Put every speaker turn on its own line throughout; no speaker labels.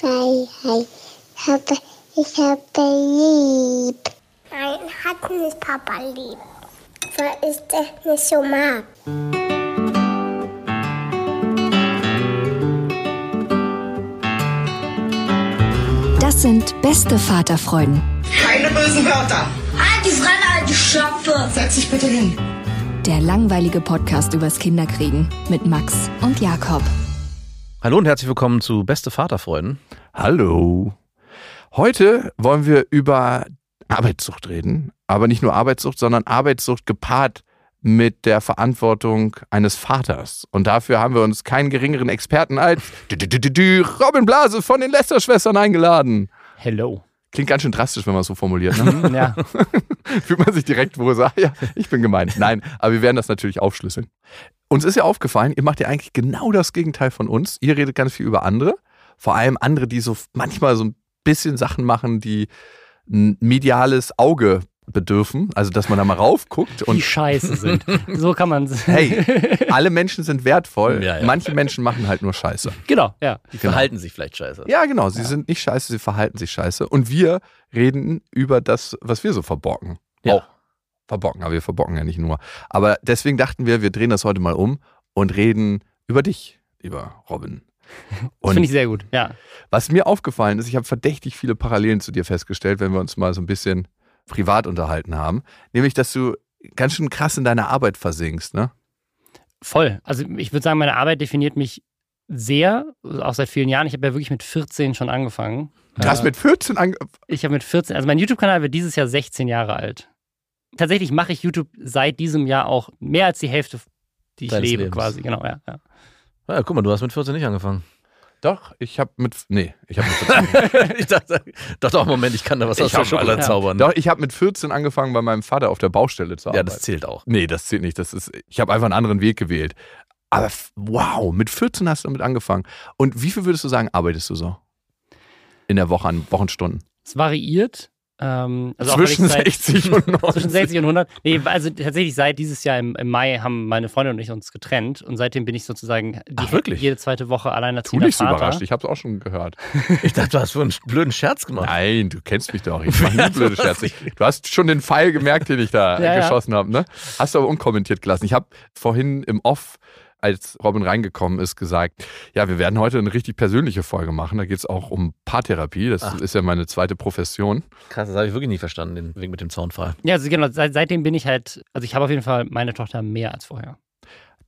Freiheit. Ich habe, ich habe lieb. Nein, hat nicht Papa lieb. Weil ich das nicht so mag.
Das sind beste Vaterfreuden.
Keine bösen Wörter.
Halt die Fremde, alte Schöpfe.
Setz dich bitte hin.
Der langweilige Podcast übers Kinderkriegen mit Max und Jakob.
Hallo und herzlich willkommen zu Beste Vaterfreuden.
Hallo. Heute wollen wir über Arbeitssucht reden, aber nicht nur Arbeitssucht, sondern Arbeitssucht gepaart mit der Verantwortung eines Vaters. Und dafür haben wir uns keinen geringeren Experten als Robin Blase von den Lester-Schwestern eingeladen.
Hello.
Klingt ganz schön drastisch, wenn man es so formuliert. Ne?
Ja.
Fühlt man sich direkt, wo ah, ja, ich bin gemeint. Nein, aber wir werden das natürlich aufschlüsseln. Uns ist ja aufgefallen, ihr macht ja eigentlich genau das Gegenteil von uns. Ihr redet ganz viel über andere. Vor allem andere, die so manchmal so ein bisschen Sachen machen, die ein mediales Auge bedürfen. Also, dass man da mal raufguckt
die
und
scheiße sind. So kann man
hey, alle Menschen sind wertvoll.
Ja, ja.
Manche Menschen machen halt nur Scheiße.
Genau, ja.
Die verhalten sich vielleicht scheiße.
Ja, genau. Sie sind nicht scheiße, sie verhalten sich scheiße. Und wir reden über das, was wir so verbocken.
Ja.
Auch verbocken, aber wir verbocken ja nicht nur. Aber deswegen dachten wir, wir drehen das heute mal um und reden über dich, lieber Robin.
Das
Und
finde ich sehr gut. Ja.
was mir aufgefallen ist, ich habe verdächtig viele Parallelen zu dir festgestellt, wenn wir uns mal so ein bisschen privat unterhalten haben. Nämlich, dass du ganz schön krass in deiner Arbeit versinkst, ne?
Voll. Also ich würde sagen, meine Arbeit definiert mich sehr, auch seit vielen Jahren. Ich habe ja wirklich mit 14 schon angefangen.
Du hast
Äh,
mit 14 ange
Ich habe mit 14, also mein YouTube-Kanal wird dieses Jahr 16 Jahre alt. Tatsächlich mache ich YouTube seit diesem Jahr auch mehr als die Hälfte, die ich
Deines
lebe,
Lebens.
quasi. Genau, ja. ja.
Ja, guck mal, du hast mit 14 nicht angefangen.
Doch, ich habe mit nee, ich habe mit 14
ich dachte, dachte auch, Moment, ich kann da was aus der
ja.
zaubern.
Doch, ich habe mit 14 angefangen, bei meinem Vater auf der Baustelle zu
ja,
arbeiten.
das zählt auch.
Nee, das zählt nicht. Das ist, ich habe einfach einen anderen Weg gewählt. Aber wow, mit 14 hast du damit angefangen. Und wie viel würdest du sagen, arbeitest du so? In der Woche an Wochenstunden?
Es variiert. Ähm, also
Zwischen
seit-
60 und 90.
Zwischen 60 und 100. Nee, also tatsächlich seit dieses Jahr im, im Mai haben meine Freundin und ich uns getrennt und seitdem bin ich sozusagen die,
Ach, wirklich?
jede zweite Woche
Tu
alleinerziehender
nicht so
Vater.
überrascht. Ich habe es auch schon gehört.
Ich dachte, du hast so einen blöden Scherz gemacht.
Nein, du kennst mich doch. Ich mache nie blöde Scherze. Du hast schon den Pfeil gemerkt, den ich da
Ja, ja.
geschossen habe. Ne? Hast du aber unkommentiert gelassen. Ich habe vorhin im Off, als Robin reingekommen ist, gesagt, ja, wir werden heute eine richtig persönliche Folge machen. Da geht es auch um Paartherapie. Das
Ach.
ist ja meine zweite Profession.
Krass, das habe ich wirklich nicht verstanden, den Weg mit dem Zaunfall.
Ja, also genau, seit, seitdem bin ich halt, also ich habe auf jeden Fall meine Tochter mehr als vorher.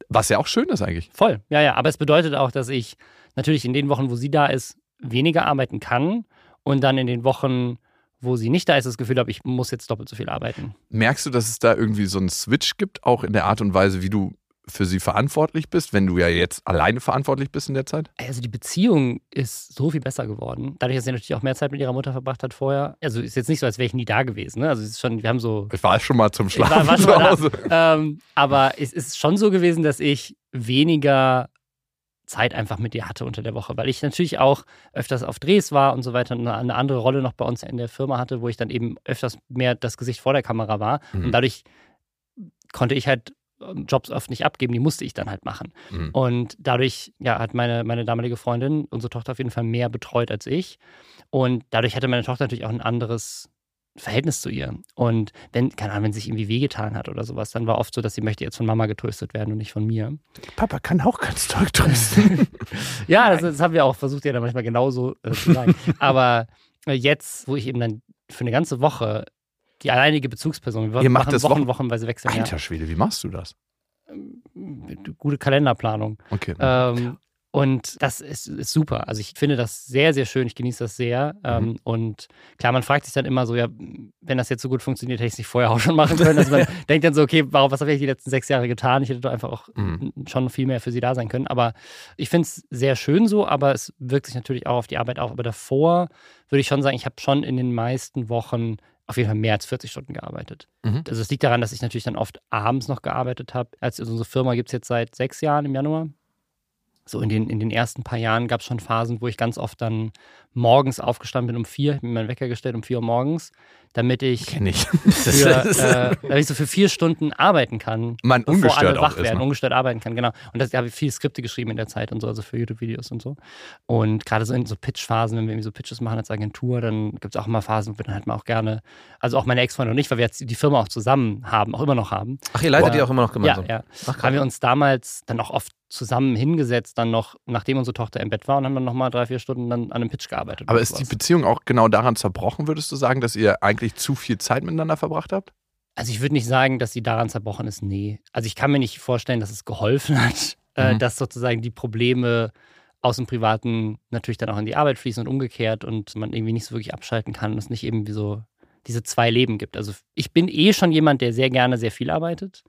Was ja auch schön ist eigentlich.
Voll, ja, ja. Aber es bedeutet auch, dass ich natürlich in den Wochen, wo sie da ist, weniger arbeiten kann und dann in den Wochen, wo sie nicht da ist, das Gefühl habe, ich muss jetzt doppelt so viel arbeiten.
Merkst du, dass es da irgendwie so einen Switch gibt, auch in der Art und Weise, wie du für sie verantwortlich bist, wenn du ja jetzt alleine verantwortlich bist in der Zeit?
Also die Beziehung ist so viel besser geworden. Dadurch, dass sie natürlich auch mehr Zeit mit ihrer Mutter verbracht hat vorher. Also ist jetzt nicht so, als wäre ich nie da gewesen. Ne? Also es ist schon, wir haben so
Ich war schon mal zum Schlafen
war, war
zu Hause.
Ähm, aber es ist schon so gewesen, dass ich weniger Zeit einfach mit ihr hatte unter der Woche, weil ich natürlich auch öfters auf Drehs war und so weiter und eine, andere Rolle noch bei uns in der Firma hatte, wo ich dann eben öfters mehr das Gesicht vor der Kamera war.
Mhm.
Und dadurch konnte ich halt Jobs oft nicht abgeben, die musste ich dann halt machen.
Mhm.
Und dadurch ja, hat meine, meine damalige Freundin unsere Tochter auf jeden Fall mehr betreut als ich. Und dadurch hatte meine Tochter natürlich auch ein anderes Verhältnis zu ihr. Und wenn, keine Ahnung, wenn sie sich irgendwie wehgetan hat oder sowas, dann war oft so, dass sie möchte jetzt von Mama getröstet werden und nicht von mir.
Papa kann auch ganz toll trösten.
Ja, das, das haben wir auch versucht, ja dann manchmal genauso äh, zu sagen. Aber äh, jetzt, wo ich eben dann für eine ganze Woche die alleinige Bezugsperson, wir
Ihr macht das
Wochen,
Wochen-
wochenweise wechseln.
Alter Schwede, wie machst du das?
Ja. Gute Kalenderplanung.
Okay.
Ähm, und das ist, ist super. Also ich finde das sehr, sehr schön. Ich genieße das sehr. Ähm, und klar, man fragt sich dann immer so, ja, wenn das jetzt so gut funktioniert, hätte ich es nicht vorher auch schon machen können. Also man denkt dann so, okay, warum, was habe ich die letzten sechs Jahre getan? Ich hätte doch einfach auch
Mhm.
schon viel mehr für sie da sein können. Aber ich finde es sehr schön so, aber es wirkt sich natürlich auch auf die Arbeit auf. Aber davor würde ich schon sagen, ich habe schon in den meisten Wochen auf jeden Fall mehr als 40 Stunden gearbeitet.
Mhm.
Also es liegt daran, dass ich natürlich dann oft abends noch gearbeitet habe. Also unsere Firma gibt es jetzt seit sechs Jahren im Januar. So in den, in den ersten paar Jahren gab es schon Phasen, wo ich ganz oft dann morgens aufgestanden bin um vier, mir meinen Wecker gestellt um vier Uhr morgens, damit ich
Kenn ich.
für, äh, ich so für vier Stunden arbeiten kann.
Man
bevor
ungestört
wach
ist,
werden,
ne?
ungestört arbeiten kann, genau. Und das da habe ich viele Skripte geschrieben in der Zeit und so, also für YouTube-Videos und so. Und gerade so in so Pitch-Phasen, wenn wir irgendwie so Pitches machen als Agentur, dann gibt es auch immer Phasen, wo wir dann halt mal auch gerne, also auch meine Ex-Freundin und ich, weil wir jetzt die Firma auch zusammen haben, auch immer noch haben.
Ach, ihr leitet
Boah.
die auch immer noch gemeinsam?
Ja, ja.
Ach,
haben wir uns damals dann auch oft zusammen hingesetzt, dann noch, nachdem unsere Tochter im Bett war und haben dann nochmal drei, vier Stunden dann an einem Pitch gearbeitet.
Aber ist die
sowas.
Beziehung auch genau daran zerbrochen, würdest du sagen, dass ihr eigentlich zu viel Zeit miteinander verbracht habt?
Also ich würde nicht sagen, dass sie daran zerbrochen ist, nee. Also ich kann mir nicht vorstellen, dass es geholfen hat, äh,
Mhm.
dass sozusagen die Probleme aus dem Privaten natürlich dann auch in die Arbeit fließen und umgekehrt und man irgendwie nicht so wirklich abschalten kann und es nicht eben wie so diese zwei Leben gibt. Also ich bin eh schon jemand, der sehr gerne sehr viel arbeitet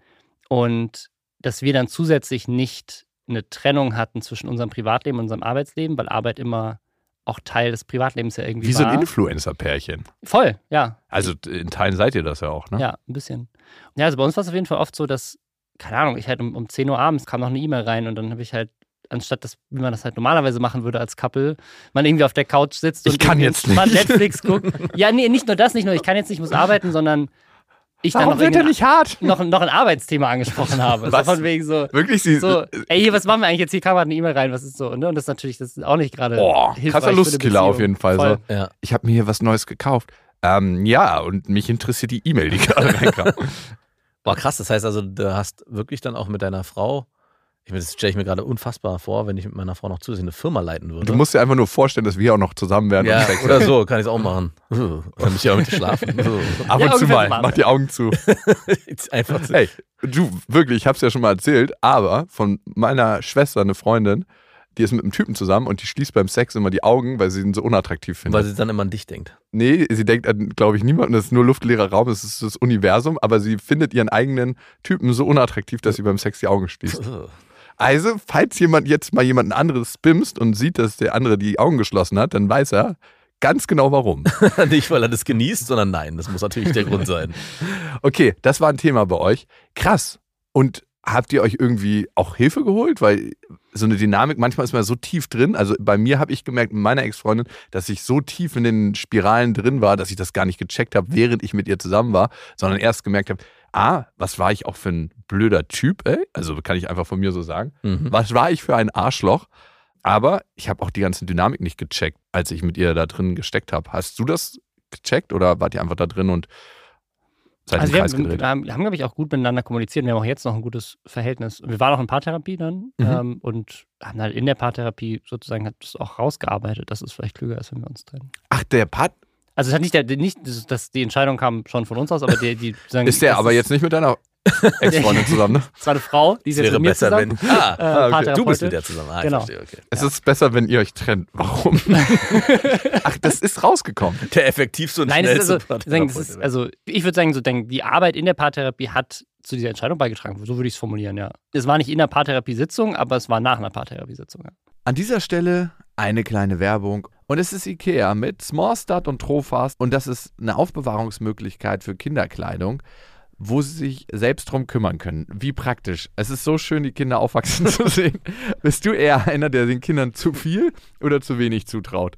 und dass wir dann zusätzlich nicht eine Trennung hatten zwischen unserem Privatleben und unserem Arbeitsleben, weil Arbeit immer auch Teil des Privatlebens ja irgendwie
Wie so
war.
ein Influencer-Pärchen.
Voll, ja.
Also in Teilen seid ihr das ja auch, ne?
Ja, ein bisschen. Ja, also bei uns war es auf jeden Fall oft so, dass, keine Ahnung, ich halt um, um 10 Uhr abends kam noch eine E-Mail rein und dann habe ich halt, anstatt das, wie man das halt normalerweise machen würde als Couple, man irgendwie auf der Couch sitzt
Ich
und
kann jetzt nicht.
Netflix guckt. Ja, nee, nicht nur das, nicht nur, ich kann jetzt nicht, ich muss arbeiten, sondern ich dann
Warum
noch,
wird er nicht hart?
noch, noch ein Arbeitsthema angesprochen habe.
Was?
So von wegen so,
Wirklich, sie.
so, ey, hier, was machen wir eigentlich jetzt? Hier kam gerade eine E-Mail rein, was ist so? Ne? Und das ist natürlich, das ist auch nicht gerade.
Boah, krasser Lustkiller auf jeden Fall.
Voll.
So.
Ja.
Ich habe mir hier was Neues gekauft. Ähm, ja, und mich interessiert die E-Mail, die gerade reinkam.
Boah, krass. Das heißt also, du hast wirklich dann auch mit deiner Frau, ich meine, das stelle ich mir gerade unfassbar vor, wenn ich mit meiner Frau noch zusätzlich eine Firma leiten würde.
Du musst dir einfach nur vorstellen, dass wir auch noch zusammen werden
ja,
und Sex
oder so, kann ich es auch machen. Dann muss ich auch mit dir schlafen.
Ab
Ja,
und zu mal. Mach die Augen zu.
Einfach so.
Hey, du, wirklich, ich hab's ja schon mal erzählt, aber von meiner Schwester, eine Freundin, die ist mit einem Typen zusammen und die schließt beim Sex immer die Augen, weil sie ihn so unattraktiv findet.
Weil sie dann immer an dich denkt.
Nee, sie denkt an, glaube ich, niemanden, das ist nur luftleerer Raum, es ist das Universum, aber sie findet ihren eigenen Typen so unattraktiv, dass sie beim Sex die Augen schließt. Also, falls jemand jetzt mal jemanden anderes spimst und sieht, dass der andere die Augen geschlossen hat, dann weiß er ganz genau warum.
Nicht, weil er das genießt, sondern nein, das muss natürlich der Grund sein.
Okay, das war ein Thema bei euch. Krass. Und habt ihr euch irgendwie auch Hilfe geholt? Weil so eine Dynamik, manchmal ist man so tief drin. Also bei mir habe ich gemerkt, mit meiner Ex-Freundin, dass ich so tief in den Spiralen drin war, dass ich das gar nicht gecheckt habe, während ich mit ihr zusammen war, sondern erst gemerkt habe, ah, was war ich auch für ein blöder Typ, ey? Also kann ich einfach von mir so sagen.
Mhm.
Was war ich für ein Arschloch? Aber ich habe auch die ganze Dynamik nicht gecheckt, als ich mit ihr da drin gesteckt habe. Hast du das gecheckt oder wart ihr einfach da drin und seid
Also wir
Kreis
haben, wir haben, haben glaube ich, auch gut miteinander kommuniziert. Wir haben auch jetzt noch ein gutes Verhältnis. Wir waren auch in Paartherapie dann
Mhm.
ähm, und haben halt in der Paartherapie sozusagen hat das auch rausgearbeitet, dass es vielleicht klüger ist, wenn wir uns trennen.
Ach, der Part
Also es hat nicht, der, nicht dass- die Entscheidung kam schon von uns aus, aber der, die sagen,
ist der aber jetzt nicht mit deiner Ex-Freundin zusammen, ne?
Es war eine Frau, die ist jetzt
wäre
mit mir
besser,
zusammen.
wenn. Ah,
Äh,
Ah, okay.
Du bist mit der zusammen. Ah, ich
Genau.
verstehe, okay.
Es ist besser, wenn ihr euch trennt. Warum? Ach, das ist rausgekommen.
Der effektivste und
Nein, es ist
schnellste
also, sagen, das ist, also ich würde sagen, so denken, die Arbeit in der Paartherapie hat zu dieser Entscheidung beigetragen. So würde ich es formulieren, ja. Es war nicht in der Paartherapiesitzung, aber es war nach einer Paartherapiesitzung. Ja.
An dieser Stelle eine kleine Werbung. Und es ist Ikea mit Smallstart und Trofast. Und das ist eine Aufbewahrungsmöglichkeit für Kinderkleidung, wo sie sich selbst drum kümmern können. Wie praktisch. Es ist so schön, die Kinder aufwachsen zu sehen. Bist du eher einer, der den Kindern zu viel oder zu wenig zutraut?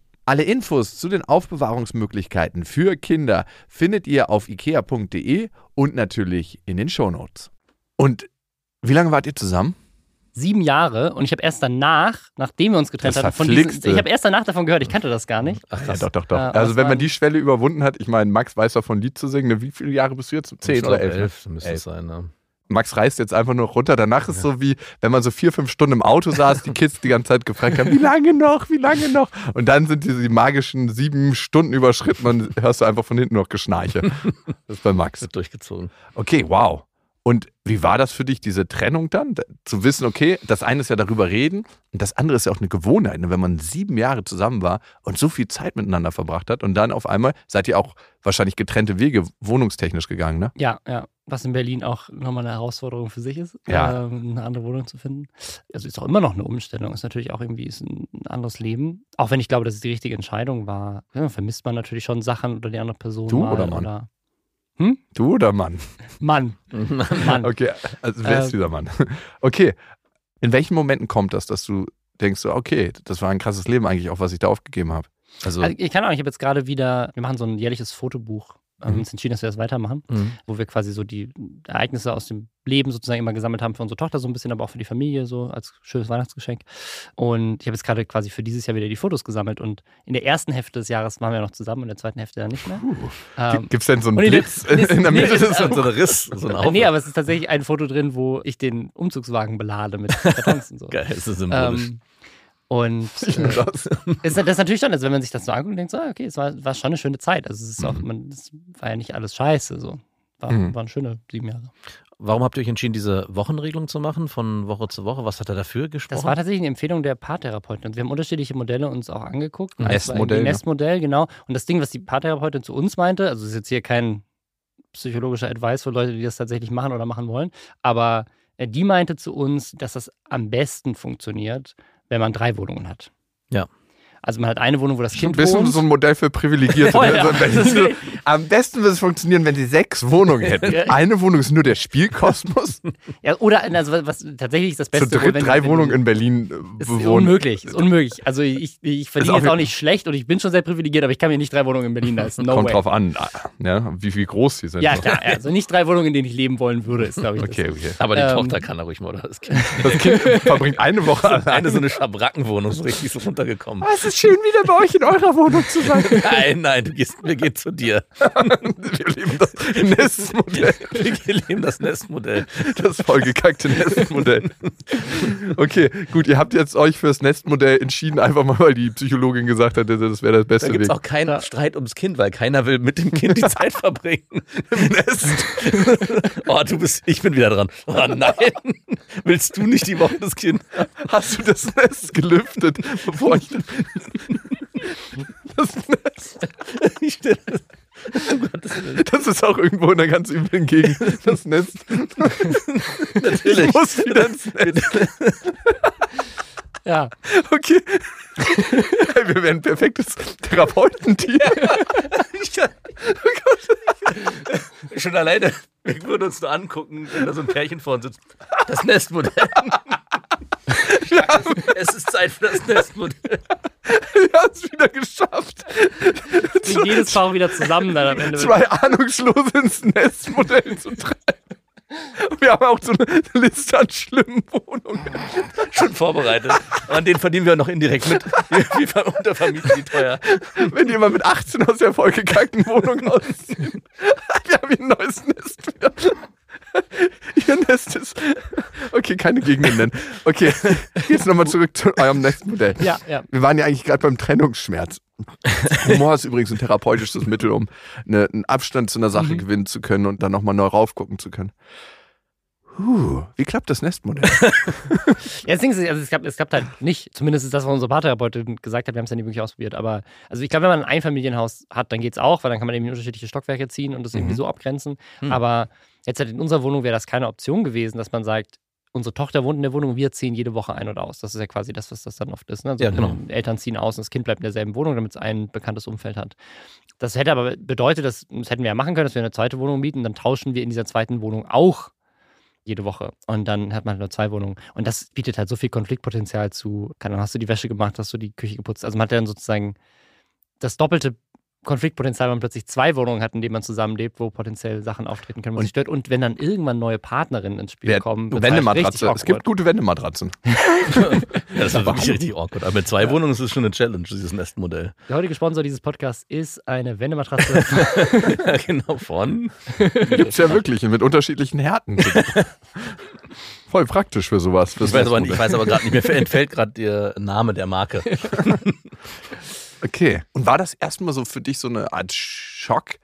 Alle Infos zu den Aufbewahrungsmöglichkeiten für Kinder findet ihr auf ikea.de und natürlich in den Shownotes. Und wie lange wart ihr zusammen?
Sieben Jahre und ich habe erst danach, nachdem wir uns getrennt
Das
hatten, von diesen, ich habe erst danach davon gehört, ich kannte das gar nicht.
Ach
Ja, doch, doch, doch.
Ja,
also wenn man die Schwelle überwunden hat, ich meine, Max weiß davon Lied zu singen, ne? wie viele Jahre bist du jetzt? Zehn oder elf? ne?
müsste
Elf.
es sein. Ne?
Max reist jetzt einfach nur runter. Danach ist so wie, wenn man so vier, fünf Stunden im Auto saß, die Kids die ganze Zeit gefragt haben, wie lange noch, wie lange noch? Und dann sind diese magischen sieben Stunden überschritten und hörst du einfach von hinten noch Geschnarche. Das ist bei Max.
Wird durchgezogen.
Okay, wow. Und wie war das für dich, diese Trennung dann? Da- Zu wissen, okay, das eine ist ja darüber reden und das andere ist ja auch eine Gewohnheit, ne? wenn man sieben Jahre zusammen war und so viel Zeit miteinander verbracht hat und dann auf einmal seid ihr auch wahrscheinlich getrennte Wege wohnungstechnisch gegangen, ne?
Ja, ja. Was in Berlin auch nochmal eine Herausforderung für sich ist,
Ja.
ähm, eine andere Wohnung zu finden. Also ist auch immer noch eine Umstellung. Ist natürlich auch irgendwie ein anderes Leben. Auch wenn ich glaube, dass es die richtige Entscheidung war, ja, vermisst man natürlich schon Sachen oder die andere Person.
Du
mal
oder Mann?
Oder
Du oder Mann?
Mann. Mann.
Okay, also wer ist
Ähm.
dieser Mann? Okay, in welchen Momenten kommt das, dass du denkst, so, okay, das war ein krasses Leben eigentlich auch, was ich da aufgegeben habe? Also,
Also ich kann auch, ich habe jetzt gerade wieder, wir machen so ein jährliches Fotobuch. Haben
Mhm.
uns entschieden, dass wir das weitermachen,
Mhm.
wo wir quasi so die Ereignisse aus dem Leben sozusagen immer gesammelt haben für unsere Tochter, so ein bisschen, aber auch für die Familie, so als schönes Weihnachtsgeschenk. Und ich habe jetzt gerade quasi für dieses Jahr wieder die Fotos gesammelt. Und in der ersten Hälfte des Jahres waren wir noch zusammen, in der zweiten Hälfte dann nicht mehr. Ähm,
gibt es denn so einen
und
Blitz in, in der
nee,
Mitte des
ist
So ein Riss, so ein Aufwand.
nee, aber es ist tatsächlich ein Foto drin, wo ich den Umzugswagen belade mit Kartons und so.
Geil, ist das symbolisch.
Ähm, und äh,
Das-
ist, das natürlich schon, also wenn man sich das so anguckt und denkt, so, ah, okay, es war, war schon eine schöne Zeit. Also es ist auch,
Mhm.
man, es war ja nicht alles scheiße. So. War,
Mhm.
waren schöne sieben Jahre.
Warum habt ihr euch entschieden, diese Wochenregelung zu machen, von Woche zu Woche? Was hat er dafür gesprochen?
Das war tatsächlich eine Empfehlung der Paartherapeutin. Und wir haben unterschiedliche Modelle uns auch angeguckt. War
Nestmodell,
irgendwie
ne?
Nestmodell, genau. Und das Ding, was die Paartherapeutin zu uns meinte, also es ist jetzt hier kein psychologischer Advice für Leute, die das tatsächlich machen oder machen wollen, aber äh, die meinte zu uns, dass das am besten funktioniert, wenn man drei Wohnungen hat.
Ja.
Also man hat eine Wohnung, wo das
Ein
Kind
bisschen
wohnt.
so ein Modell für Privilegierte.
Voll,
ne?
ja.
so in Berlin so, am besten würde es funktionieren, wenn sie sechs Wohnungen hätten. Eine Wohnung ist nur der Spielkosmos.
Ja, oder also was, was tatsächlich ist das
Zu
Beste.
dritt
wenn-
drei
wenn du-
Wohnungen in Berlin äh,
Ist
bewohnen.
unmöglich, ist unmöglich. Also ich, ich verdiene
auch
jetzt auch nicht schlecht und ich bin schon sehr privilegiert, aber ich kann mir nicht drei Wohnungen in Berlin leisten. No
Kommt
way.
drauf an, ja, wie, wie groß sie sind.
Ja, klar. Also nicht drei Wohnungen, in denen ich leben wollen würde, ist, glaube ich.
Okay,
Das.
okay.
aber die
Ähm,
Tochter kann da ruhig mal, oder? Das Kind.
Das Kind verbringt eine Woche alleine.
Eine so eine Schabrackenwohnung, so richtig so runtergekommen.
Ah, es ist schön, wieder bei euch in eurer Wohnung zu sein.
Nein, nein, du gehst, wir gehen zu dir.
Wir lieben das Nestmodell.
Wir leben das Nestmodell.
Das vollgekackte Nestmodell. Okay, gut, ihr habt jetzt euch fürs Nestmodell entschieden, einfach mal, weil die Psychologin gesagt hat, das wäre der
Da
beste
gibt es
Weg.
auch keinen Streit ums Kind, weil keiner will mit dem Kind die Zeit verbringen.
Im Nest.
Oh, du bist, ich bin wieder dran. Oh nein, willst du nicht die Woche des Kindes?
Hast du das Nest gelüftet, bevor ich das Nest.
Oh.
Das ist auch irgendwo in einer ganz üblen Gegend. Das Nest.
Natürlich.
Ich muss wieder ins Nest.
Ja.
Okay. Wir wären ein perfektes Therapeutenteam.
Schon alleine, wir würden uns nur angucken, wenn da so ein Pärchen vor uns sitzt. Das Nestmodell. Es ist Zeit für das Nestmodell.
Wir haben es wieder geschafft.
Und jedes Paar auch wieder zusammen dann am Ende.
Zwei Ahnungslose ins Nestmodell zu treiben. Wir haben auch so eine Liste an schlimmen Wohnungen.
Schon vorbereitet. An den verdienen wir noch indirekt mit. Wir, wir untervermieten die teuer.
Wenn jemand mit 18 aus der vollgekackten Wohnung auszieht. Wir haben hier ein neues Nest wieder. Ihr Nest ist. Okay, keine Gegenden nennen. Okay, jetzt nochmal zurück zu eurem Nestmodell.
Ja, ja.
Wir waren ja eigentlich gerade beim Trennungsschmerz. Humor ist übrigens ein therapeutisches Mittel, um eine, einen Abstand zu einer Sache gewinnen zu können und dann nochmal neu raufgucken zu können. Huh, wie klappt das Nestmodell?
Ja, das Ding ist, also es klappt, es klappt halt nicht. Zumindest ist das, was unsere Paartherapeutin gesagt hat. Wir haben es ja nie wirklich ausprobiert. Aber also ich glaube, wenn man ein Einfamilienhaus hat, dann geht es auch, weil dann kann man eben unterschiedliche Stockwerke ziehen und das irgendwie so abgrenzen.
Hm.
Aber jetzt halt in unserer Wohnung wäre das keine Option gewesen, dass man sagt, unsere Tochter wohnt in der Wohnung, wir ziehen jede Woche ein und aus. Das ist ja quasi das, was das dann oft ist. Ne? Also
Ja, genau.
Eltern ziehen aus und das Kind bleibt in derselben Wohnung, damit es ein bekanntes Umfeld hat. Das hätte aber bedeutet, dass, das hätten wir ja machen können, dass wir eine zweite Wohnung mieten, dann tauschen wir in dieser zweiten Wohnung auch jede Woche. Und dann hat man nur zwei Wohnungen. Und das bietet halt so viel Konfliktpotenzial zu. Keine Ahnung, hast du die Wäsche gemacht, hast du die Küche geputzt. Also man hat dann sozusagen das Doppelte Konfliktpotenzial, wenn man plötzlich zwei Wohnungen hat, in denen man zusammenlebt, wo potenziell Sachen auftreten können, was sich stört. Und wenn dann irgendwann neue Partnerinnen ins Spiel
Wer-
kommen, wird's halt
Wendematratze. Es gibt gute Wendematratzen.
Ja, das ist wirklich richtig awkward. Aber mit zwei Wohnungen ist es schon eine Challenge, dieses Nestmodell.
Der heutige Sponsor dieses Podcasts ist eine Wendematratze.
Ja, genau, von.
Gibt's ja wirklich mit unterschiedlichen Härten. Voll praktisch für sowas. fürs
Ich weiß aber, ich weiß aber gerade nicht, mir entfällt gerade der Name der Marke.
Okay. Und war das erstmal so für dich so eine Art Schock?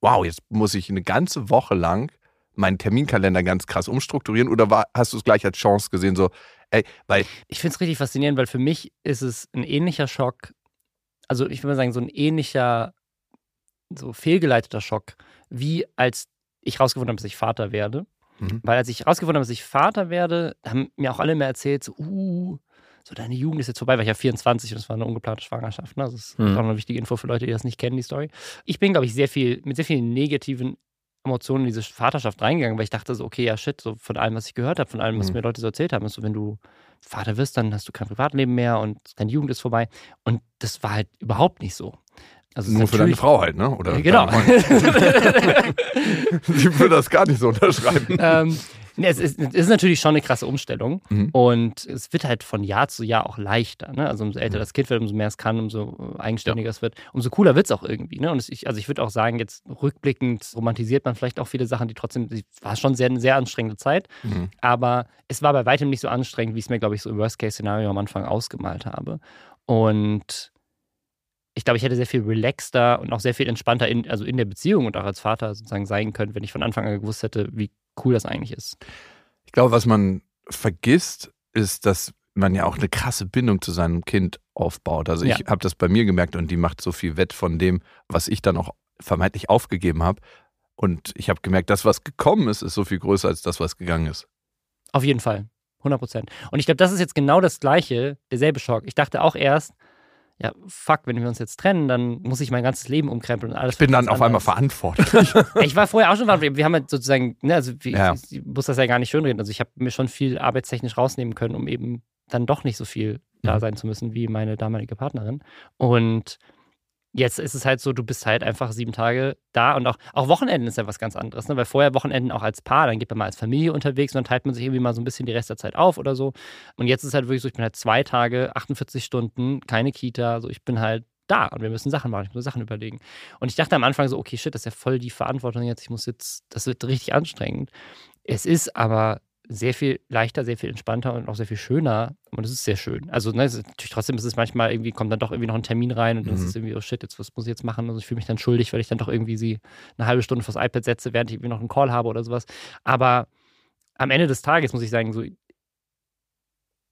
Wow, jetzt muss ich eine ganze Woche lang meinen Terminkalender ganz krass umstrukturieren oder war, hast du es gleich als Chance gesehen, so, ey, weil,
Ich finde es richtig faszinierend, weil für mich ist es ein ähnlicher Schock, also ich würde mal sagen, so ein ähnlicher, so fehlgeleiteter Schock, wie als ich rausgefunden habe, dass ich Vater werde.
Mhm.
Weil als ich rausgefunden habe, dass ich Vater werde, haben mir auch alle immer erzählt, so, uh, so deine Jugend ist jetzt vorbei, weil ich ja 24 und es war eine ungeplante Schwangerschaft. Ne? Das ist
Mhm.
auch eine wichtige Info für Leute, die das nicht kennen, die Story. Ich bin, glaube ich, sehr viel, mit sehr vielen negativen Emotionen in diese Vaterschaft reingegangen, weil ich dachte so, okay, ja shit, so von allem, was ich gehört habe, von allem, was
Mhm.
mir Leute so erzählt haben, ist so, wenn du Vater wirst, dann hast du kein Privatleben mehr und deine Jugend ist vorbei. Und das war halt überhaupt nicht so. Also
nur für deine Frau halt, ne? Oder
Ja, genau.
Die würde das gar nicht so unterschreiben.
ähm, es, ist, es ist natürlich schon eine krasse Umstellung
Mhm.
und es wird halt von Jahr zu Jahr auch leichter. Ne? Also umso
Mhm.
älter das Kind wird, umso mehr es kann, umso äh, eigenständiger es wird, umso cooler wird es auch irgendwie. Ne? Und es, ich, also ich würde auch sagen, jetzt rückblickend romantisiert man vielleicht auch viele Sachen, die trotzdem, es war schon sehr, eine sehr anstrengende Zeit,
Mhm.
aber es war bei weitem nicht so anstrengend, wie ich es mir, glaube ich, so im Worst-Case-Szenario am Anfang ausgemalt habe. Und ich glaube, ich hätte sehr viel relaxter und auch sehr viel entspannter in, also in der Beziehung und auch als Vater sozusagen sein können, wenn ich von Anfang an gewusst hätte, wie cool das eigentlich ist.
Ich glaube, was man vergisst, ist, dass man ja auch eine krasse Bindung zu seinem Kind aufbaut. Also ich
Ja.
habe das bei mir gemerkt und die macht so viel wett von dem, was ich dann auch vermeintlich aufgegeben habe. Und ich habe gemerkt, das, was gekommen ist, ist so viel größer als das, was gegangen ist.
Auf jeden Fall. 100 Prozent. Und ich glaube, das ist jetzt genau das Gleiche, derselbe Schock. Ich dachte auch erst, ja, fuck, wenn wir uns jetzt trennen, dann muss ich mein ganzes Leben umkrempeln und alles.
Ich bin dann auf einmal verantwortlich.
Ich war vorher auch schon verantwortlich. Wir haben halt sozusagen, ne, also wie,
Ja.
ich, ich muss das ja gar nicht schönreden. Also ich habe mir schon viel arbeitstechnisch rausnehmen können, um eben dann doch nicht so viel da
Mhm.
sein zu müssen wie meine damalige Partnerin. Und jetzt ist es halt so, du bist halt einfach sieben Tage da und auch, auch Wochenenden ist ja was ganz anderes, ne? weil vorher Wochenenden auch als Paar, dann geht man mal als Familie unterwegs und dann teilt man sich irgendwie mal so ein bisschen die Rest der Zeit auf oder so. Und jetzt ist halt wirklich so, ich bin halt zwei Tage, 48 Stunden, keine Kita, so ich bin halt da und wir müssen Sachen machen, ich muss Sachen überlegen. Und ich dachte am Anfang so, okay, shit, das ist ja voll die Verantwortung jetzt, ich muss jetzt, das wird richtig anstrengend. Es ist aber sehr viel leichter, sehr viel entspannter und auch sehr viel schöner. Und es ist sehr schön. Also, ne, ist, natürlich trotzdem ist es manchmal irgendwie, kommt dann doch irgendwie noch ein Termin rein und
Mhm.
ist es irgendwie, oh shit, jetzt was muss ich jetzt machen? Also ich fühle mich dann schuldig, weil ich dann doch irgendwie sie eine halbe Stunde vors iPad setze, während ich irgendwie noch einen Call habe oder sowas. Aber am Ende des Tages muss ich sagen, so,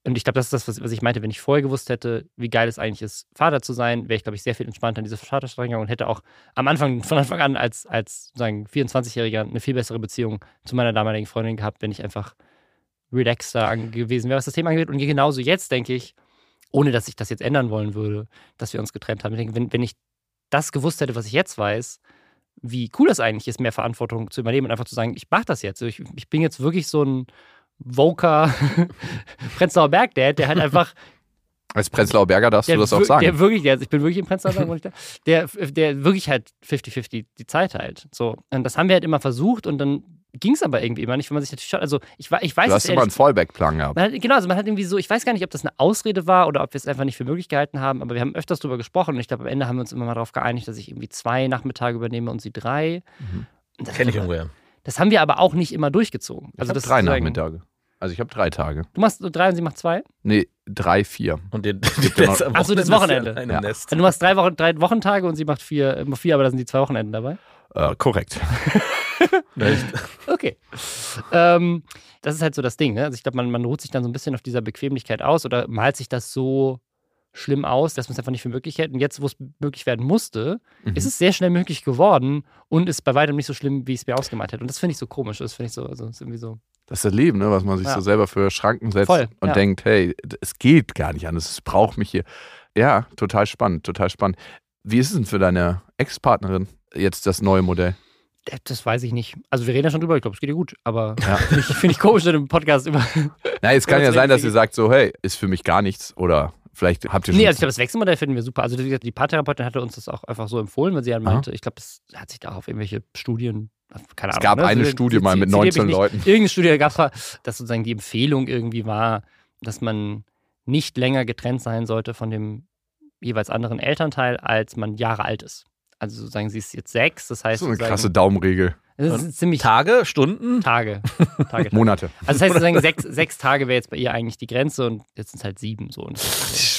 und ich glaube, das ist das, was, was ich meinte, wenn ich vorher gewusst hätte, wie geil es eigentlich ist, Vater zu sein, wäre ich, glaube ich, sehr viel entspannter in diese Vaterstrecke gegangen und hätte auch am Anfang, von Anfang an als, als sozusagen 24-Jähriger eine viel bessere Beziehung zu meiner damaligen Freundin gehabt, wenn ich einfach relaxter gewesen wäre, was das Thema angeht. Und genauso jetzt denke ich, ohne dass ich das jetzt ändern wollen würde, dass wir uns getrennt haben. Ich denke, wenn, wenn ich das gewusst hätte, was ich jetzt weiß, wie cool das eigentlich ist, mehr Verantwortung zu übernehmen und einfach zu sagen, ich mache das jetzt. Ich, ich bin jetzt wirklich so ein Voker Prenzlauer Berg-Dad, der halt einfach
Als Prenzlauer Berger darfst
der,
du das auch sagen.
Der wirklich, der, ich bin wirklich im Prenzlauer Berg, wo ich da, der, der wirklich halt 50-50 die Zeit halt. So. Und das haben wir halt immer versucht und dann ging es aber irgendwie immer nicht, wenn man sich natürlich schon, also ich, ich weiß
du hast immer einen Fallback-Plan gehabt.
hat, genau, also man hat irgendwie so, ich weiß gar nicht, ob das eine Ausrede war oder ob wir es einfach nicht für möglich gehalten haben, aber wir haben öfters darüber gesprochen und ich glaube, am Ende haben wir uns immer mal darauf geeinigt, dass ich irgendwie zwei Nachmittage übernehme und sie drei. Und das,
Kenn ich irgendwoher.
das haben wir aber auch nicht immer durchgezogen.
Ich
Also das
drei Nachmittage. Also ich habe drei Tage.
Du machst drei und sie macht zwei?
Nee, drei, vier.
Und den,
ja noch-
Ach so, das
ist
Wochenende.
ja
Nest.
Du machst drei, Wochen, drei Wochentage und sie macht vier, äh, vier, aber da sind die zwei Wochenenden dabei.
Äh, korrekt.
Okay. Ähm, das ist halt so das Ding. Ne? Also ich glaube, man, man ruht sich dann so ein bisschen auf dieser Bequemlichkeit aus oder malt sich das so schlimm aus, dass man es einfach nicht für möglich hält. Und jetzt, wo es möglich werden musste,
Mhm.
ist es sehr schnell möglich geworden und ist bei weitem nicht so schlimm, wie ich es mir ausgemalt hätte. Und das finde ich so komisch. Das finde ich so, also ist irgendwie so.
Das ist das Leben, ne? was man sich
Ja.
so selber für Schranken setzt
Voll,
und
ja.
denkt, hey, es geht gar nicht anders, es braucht mich hier. Ja, total spannend, total spannend. Wie ist es denn für deine Ex-Partnerin jetzt das neue Modell?
Äh, Das weiß ich nicht. Also wir reden ja schon drüber, ich glaube, es geht ihr gut. Aber
Ja.
finde ich, find ich komisch, in einem Podcast über.
Na, es kann
Ja,
ja sein, dass ihr sagt so, hey, ist für mich gar nichts oder Vielleicht habt ihr schon.
Nee, also ich glaube, das Wechselmodell finden wir super. Also die, die Paartherapeutin hatte uns das auch einfach so empfohlen, weil sie
Aha.
meinte, ich glaube, das hat sich da auf irgendwelche Studien, keine
Es
Ahnung.
gab
ne?
eine Studie
die-
mal mit
die hab ich
19
nicht-
Leuten.
Irgendeine Studie gab es, dass sozusagen die Empfehlung irgendwie war, dass man nicht länger getrennt sein sollte von dem jeweils anderen Elternteil, als man Jahre alt ist. Also sozusagen, sie ist jetzt sechs, das heißt
so eine krasse Daumenregel.
Das ist ziemlich
Tage, Stunden?
Tage. Tage, Tage.
Monate.
Also das heißt sozusagen, sechs, sechs Tage wäre jetzt bei ihr eigentlich die Grenze und jetzt sind es halt sieben so. Und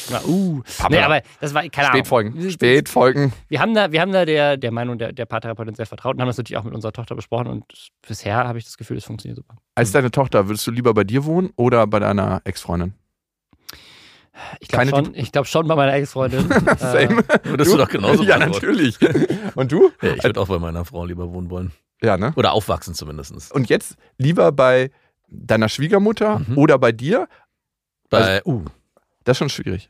na, uh.
Papa.
Nee, aber das war, keine Ahnung.
Spätfolgen. Spätfolgen.
Wir haben da, wir haben da der, der Meinung der, der Paartherapeutin sehr vertraut und haben das natürlich auch mit unserer Tochter besprochen und bisher habe ich das Gefühl, es funktioniert super.
Als deine Tochter, würdest du lieber bei dir wohnen oder bei deiner Ex-Freundin?
Ich glaube
Keine
schon, ich glaub schon bei meiner Ex-Freundin. äh,
Same.
Würdest du, doch genauso
Ja, natürlich. Und du?
Ja, ich würde auch bei meiner Frau lieber wohnen wollen.
Ja, ne?
Oder aufwachsen zumindest.
Und jetzt lieber bei deiner Schwiegermutter
Mhm.
oder bei dir?
Bei, uh,
Das ist schon schwierig.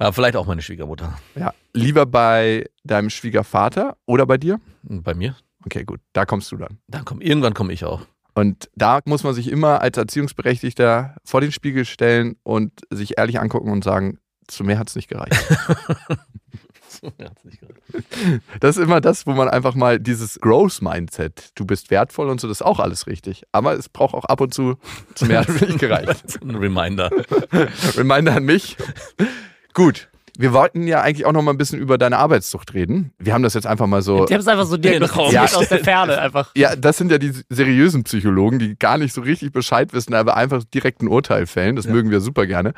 ja, vielleicht auch meine Schwiegermutter.
Ja. Lieber bei deinem Schwiegervater oder bei dir?
Bei mir?
Okay, gut. Da kommst du dann.
Dann komm, irgendwann komme ich auch.
Und da muss man sich immer als Erziehungsberechtigter vor den Spiegel stellen und sich ehrlich angucken und sagen, zu mehr hat es nicht gereicht.
Ja, hat's nicht gereicht.
Das ist immer das, wo man einfach mal dieses Growth-Mindset, du bist wertvoll und so, das ist auch alles richtig. Aber es braucht auch ab und zu, zu mehr es nicht gereicht.
Ein Reminder.
Reminder an mich. Gut. Wir wollten ja eigentlich auch noch mal ein bisschen über deine Arbeitssucht reden. Wir haben das jetzt einfach mal so.
Die haben es einfach so diagnostiziert
Ja.
aus der Ferne. Einfach.
Ja, das sind ja die seriösen Psychologen, die gar nicht so richtig Bescheid wissen, aber einfach direkt ein Urteil fällen. Das mögen wir super gerne.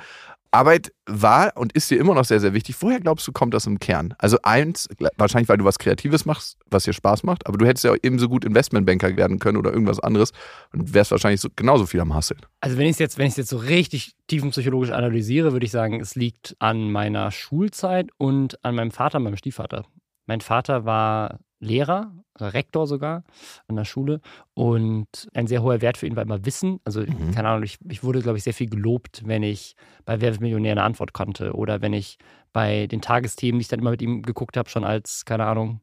Arbeit war und ist dir immer noch sehr, sehr wichtig. Woher glaubst du, kommt das im Kern? Also eins, wahrscheinlich, weil du was Kreatives machst, was dir Spaß macht, aber du hättest ja ebenso gut Investmentbanker werden können oder irgendwas anderes und wärst wahrscheinlich so, genauso viel am Hasseln.
Also wenn ich es jetzt, wenn ich es jetzt so richtig tiefenpsychologisch analysiere, würde ich sagen, es liegt an meiner Schulzeit und an meinem Vater, meinem Stiefvater. Mein Vater war Lehrer, äh, Rektor sogar an der Schule und ein sehr hoher Wert für ihn war immer Wissen. Also
Mhm.
keine Ahnung, ich, ich wurde, glaube ich, sehr viel gelobt, wenn ich bei Wer wird Millionär eine Antwort konnte oder wenn ich bei den Tagesthemen, die ich dann immer mit ihm geguckt habe, schon als, keine Ahnung,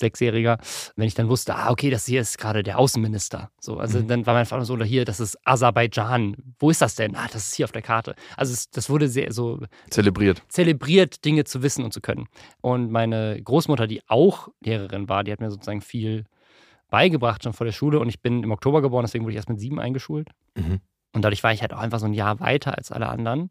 Sechsjähriger, wenn ich dann wusste, ah, okay, das hier ist gerade der Außenminister. So, also
Mhm.
dann war mein Vater so, oder hier, das ist Aserbaidschan. Wo ist das denn? Ah, das ist hier auf der Karte. Also es, das wurde sehr so
Zelebriert.
zelebriert, Dinge zu wissen und zu können. Und meine Großmutter, die auch Lehrerin war, die hat mir sozusagen viel beigebracht schon vor der Schule. Und ich bin im Oktober geboren, deswegen wurde ich erst mit sieben eingeschult.
Mhm.
Und dadurch war ich halt auch einfach so ein Jahr weiter als alle anderen.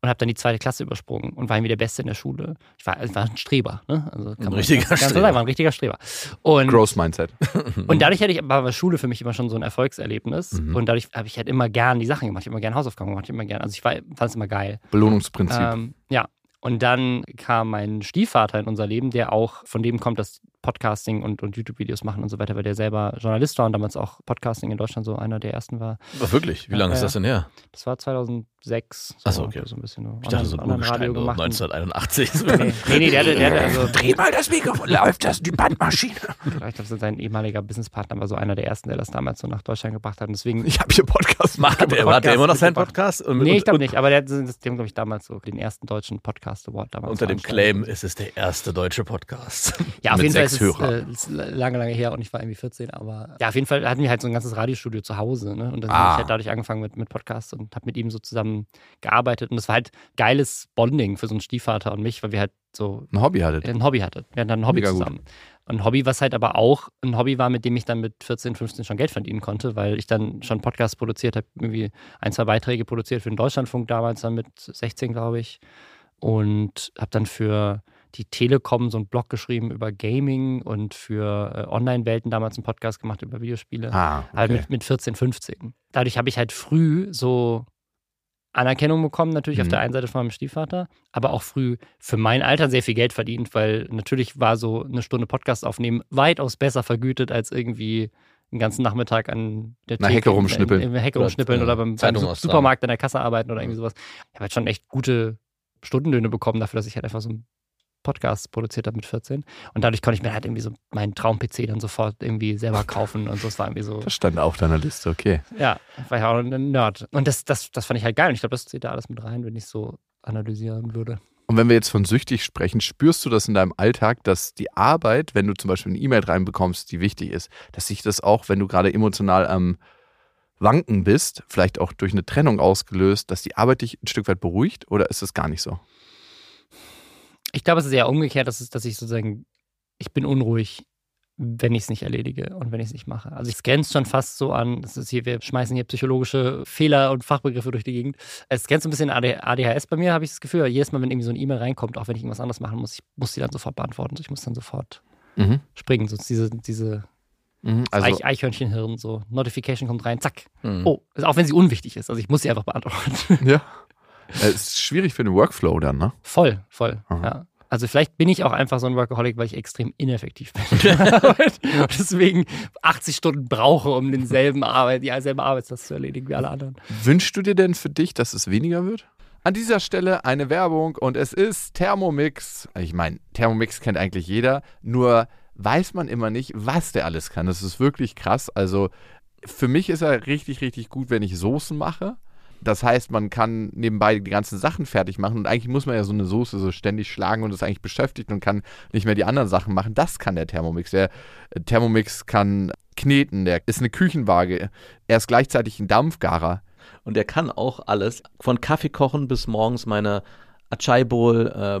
Und habe dann die zweite Klasse übersprungen und war irgendwie der Beste in der Schule. Ich war, ich war ein Streber. Ne? Also
Ein
man
richtiger
ganz,
Streber.
sagen, war ein richtiger Streber. Und
Growth Mindset.
und dadurch hatte ich, war Schule für mich immer schon so ein Erfolgserlebnis.
Mhm.
Und dadurch habe ich halt immer gern die Sachen gemacht. Ich habe immer gern Hausaufgaben gemacht. Immer gern, also ich fand es immer geil.
Belohnungsprinzip.
Ähm, ja. Und dann kam mein Stiefvater in unser Leben, der auch von dem kommt, dass Podcasting und, und YouTube-Videos machen und so weiter, weil der selber Journalist war und damals auch Podcasting in Deutschland so einer der ersten war.
Ach, wirklich? Wie lange
Ja,
ist das denn her?
Das war 2006.
Ach so, okay.
So ein bisschen
Ich dachte so ein so
gemacht. und-
1981.
Nee, nee, nee, der hatte, der hatte also
Dreh mal das Mikrofon, läuft das, die Bandmaschine.
ich glaube, sein ehemaliger Businesspartner war so einer der ersten, der das damals so nach Deutschland gebracht hat. Und deswegen
Ich habe hier Podcast
Macht der, hat der immer noch seinen Podcast? Und,
Nee, ich glaube nicht, aber der hat das- dem, glaube ich, damals so den ersten deutschen Podcast Award damals.
Unter dem. Claim, es ist der erste deutsche Podcast.
Ja, auf jeden Fall ist es,
Hörern.
äh, ist lange, lange her und ich war irgendwie 14, aber ja, auf jeden Fall hatten wir halt so ein ganzes Radiostudio zu Hause, ne? Und dann
Ah.
habe ich halt dadurch angefangen mit, mit Podcasts und habe mit ihm so zusammen gearbeitet und das war halt geiles Bonding für so einen Stiefvater und mich, weil wir halt so
Ein Hobby hattet.
ein Hobby hatten. Wir hatten dann ein Hobby
Mega gut.
zusammen. Ein Hobby, was halt aber auch ein Hobby war, mit dem ich dann mit 14, 15 schon Geld verdienen konnte, weil ich dann schon Podcasts produziert habe, irgendwie ein, zwei Beiträge produziert für den Deutschlandfunk damals, dann mit 16, glaube ich. Und habe dann für die Telekom so einen Blog geschrieben über Gaming und für äh, Online-Welten damals einen Podcast gemacht über Videospiele.
Ah,
Halt
okay.
mit, mit 14, 15. Dadurch habe ich halt früh so Anerkennung bekommen, natürlich auf
Mhm.
der einen Seite von meinem Stiefvater, aber auch früh für mein Alter sehr viel Geld verdient, weil natürlich war so eine Stunde Podcast aufnehmen weitaus besser vergütet als irgendwie einen ganzen Nachmittag an der
Na, Hecke rumschnippeln.
in- in- Hecke rumschnippeln
Oder,
oder beim, beim Su-
austragen.
Supermarkt an der Kasse arbeiten oder irgendwie sowas. Ich habe halt schon echt gute Stundenlöhne bekommen dafür, dass ich halt einfach so einen Podcast produziert habe mit 14. Und dadurch konnte ich mir halt irgendwie so meinen Traum-PC dann sofort irgendwie selber kaufen und so. Es war irgendwie so.
Das stand auf deiner Liste, okay.
Ja, war ja auch ein Nerd. Und das, das, das fand ich halt geil. Und ich glaube, das zählt da alles mit rein, wenn ich so analysieren würde.
Und wenn wir jetzt von süchtig sprechen, spürst du das in deinem Alltag, dass die Arbeit, wenn du zum Beispiel eine E-Mail reinbekommst, die wichtig ist, dass sich das auch, wenn du gerade emotional am Wanken bist, vielleicht auch durch eine Trennung ausgelöst, dass die Arbeit dich ein Stück weit beruhigt oder ist es gar nicht so?
Ich glaube, es ist eher umgekehrt, dass, es, dass ich sozusagen, ich bin unruhig, wenn ich es nicht erledige und wenn ich es nicht mache. Also es grenzt schon fast so an, das ist hier, wir schmeißen hier psychologische Fehler und Fachbegriffe durch die Gegend. Es grenzt so ein bisschen ADHS bei mir, habe ich das Gefühl. Jedes Mal, wenn irgendwie so eine E-Mail reinkommt, auch wenn ich irgendwas anderes machen muss, ich muss die dann sofort beantworten. Ich muss dann sofort
Mhm.
springen. Sonst diese, diese
Mhm. Also,
Eich, Eichhörnchenhirn, so Notification kommt rein, zack.
Mhm.
Oh, also auch wenn sie unwichtig ist. Also ich muss sie einfach beantworten.
ja. Es ist schwierig für den Workflow dann, ne?
Voll, voll. Ja. Also vielleicht bin ich auch einfach so ein Workaholic, weil ich extrem ineffektiv bin. und deswegen 80 Stunden brauche, um denselben Arbeit, die selbe Arbeitslast zu erledigen wie alle anderen.
Wünschst du dir denn für dich, dass es weniger wird? An dieser Stelle eine Werbung und es ist Thermomix. Ich meine, Thermomix kennt eigentlich jeder, nur weiß man immer nicht, was der alles kann. Das ist wirklich krass. Also für mich ist er richtig, richtig gut, wenn ich Soßen mache. Das heißt, man kann nebenbei die ganzen Sachen fertig machen und eigentlich muss man ja so eine Soße so ständig schlagen und ist eigentlich beschäftigt und kann nicht mehr die anderen Sachen machen. Das kann der Thermomix. Der äh, Thermomix kann kneten, der ist eine Küchenwaage. Er ist gleichzeitig ein Dampfgarer.
Und der kann auch alles, von Kaffee kochen bis morgens meine Achai Bowl, äh,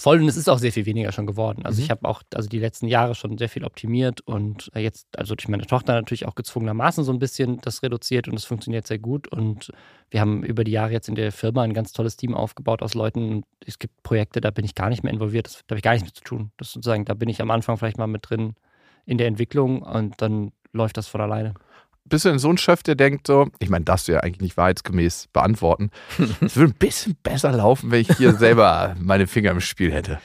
Voll und es ist auch sehr viel weniger schon geworden. Also
Mhm.
ich habe auch also die letzten Jahre schon sehr viel optimiert und jetzt, also durch meine Tochter natürlich auch gezwungenermaßen so ein bisschen das reduziert und es funktioniert sehr gut. Und wir haben über die Jahre jetzt in der Firma ein ganz tolles Team aufgebaut aus Leuten. Es gibt Projekte, da bin ich gar nicht mehr involviert, das, da habe ich gar nichts mit zu tun. Das sozusagen, da bin ich am Anfang vielleicht mal mit drin in der Entwicklung und dann läuft das von alleine.
Bist du denn so ein Chef, der denkt so, ich meine, darfst du ja eigentlich nicht wahrheitsgemäß beantworten. Es würde ein bisschen besser laufen, wenn ich hier selber meine Finger im Spiel hätte.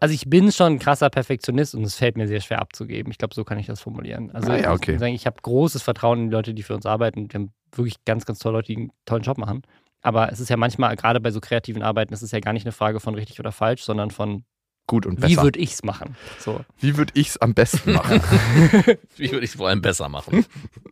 Also ich bin schon ein krasser Perfektionist und es fällt mir sehr schwer abzugeben. Ich glaube, so kann ich das formulieren. Also
Ah ja,
ich
okay.
muss sagen, ich habe großes Vertrauen in die Leute, die für uns arbeiten. Wir haben wirklich ganz, ganz tolle Leute, die einen tollen Job machen. Aber es ist ja manchmal, gerade bei so kreativen Arbeiten, es ist ja gar nicht eine Frage von richtig oder falsch, sondern von
Gut und
wie
besser.
würde ich es machen. So.
Wie würde ich es am besten machen?
Wie würde ich es vor allem besser machen?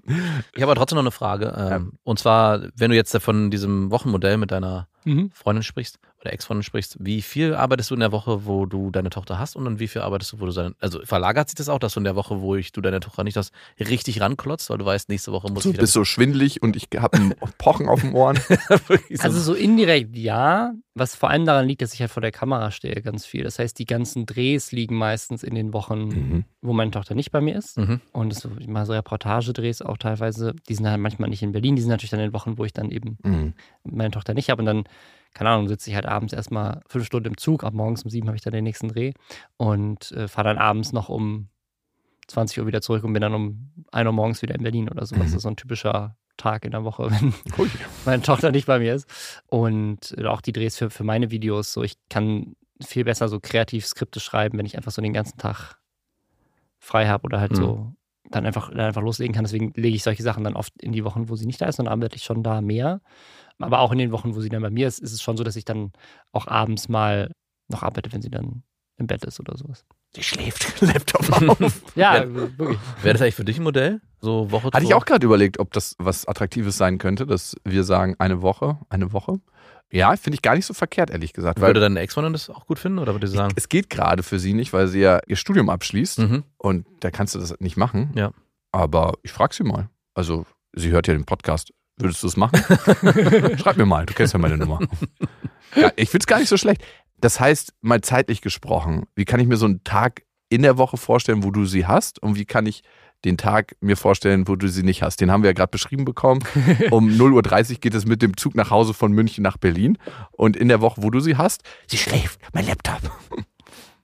ich habe aber trotzdem noch eine Frage. Ähm, Und zwar, wenn du jetzt von diesem Wochenmodell mit deiner
Mhm.
Freundin sprichst oder Ex-Freundin sprichst, wie viel arbeitest du in der Woche, wo du deine Tochter hast und dann wie viel arbeitest du, wo du deine, also verlagert sich das auch, dass du in der Woche, wo ich, du deine Tochter nicht hast, richtig ranklotzt, weil du weißt, nächste Woche muss
Du
ich wieder
bist so schwindelig und ich habe ein Pochen auf den Ohren.
so
Also so indirekt ja, was vor allem daran liegt, dass ich halt vor der Kamera stehe ganz viel. Das heißt, die ganzen Drehs liegen meistens in den Wochen,
Mhm.
wo meine Tochter nicht bei mir ist.
Mhm.
Und es ich mache so Reportagedrehs auch teilweise. Die sind halt manchmal nicht in Berlin, die sind natürlich dann in den Wochen, wo ich dann eben
Mhm.
meine Tochter nicht habe. Und dann, keine Ahnung, sitze ich halt abends erstmal fünf Stunden im Zug, ab morgens um sieben habe ich dann den nächsten Dreh und äh, fahre dann abends noch um 20 Uhr wieder zurück und bin dann um 1 Uhr morgens wieder in Berlin oder so. Das
Mhm.
ist so ein typischer Tag in der Woche, wenn
Ui.
meine Tochter nicht bei mir ist. Und äh, auch die Drehs für, für meine Videos, so ich kann viel besser so kreativ Skripte schreiben, wenn ich einfach so den ganzen Tag frei habe oder halt
Mhm.
so dann einfach, dann einfach loslegen kann. Deswegen lege ich solche Sachen dann oft in die Wochen, wo sie nicht da ist, und dann arbeite ich schon da mehr. Aber auch in den Wochen, wo sie dann bei mir ist, ist es schon so, dass ich dann auch abends mal noch arbeite, wenn sie dann im Bett ist oder sowas.
sie schläft, Laptop auf.
Ja,
Ja.
wirklich.
Wäre das eigentlich für dich ein Modell? So Woche
Hatte ich auch gerade überlegt, ob das was Attraktives sein könnte, dass wir sagen, eine Woche, eine Woche. Ja, finde ich gar nicht so verkehrt, ehrlich gesagt.
Würde deine Ex-Freundin das auch gut finden oder würde sie sagen?
es geht gerade für sie nicht, weil sie ja ihr Studium abschließt
Mhm.
und da kannst du das nicht machen.
Ja.
Aber ich frage sie mal. Also, sie hört ja den Podcast. Würdest du es machen? Schreib mir mal, du kennst ja meine Nummer. Ja, ich finde es gar nicht so schlecht. Das heißt, mal zeitlich gesprochen, wie kann ich mir so einen Tag in der Woche vorstellen, wo du sie hast und wie kann ich den Tag mir vorstellen, wo du sie nicht hast. Den haben wir ja gerade beschrieben bekommen. Um 0.30 Uhr geht es mit dem Zug nach Hause von München nach Berlin. Und in der Woche, wo du sie hast, sie schläft, mein Laptop.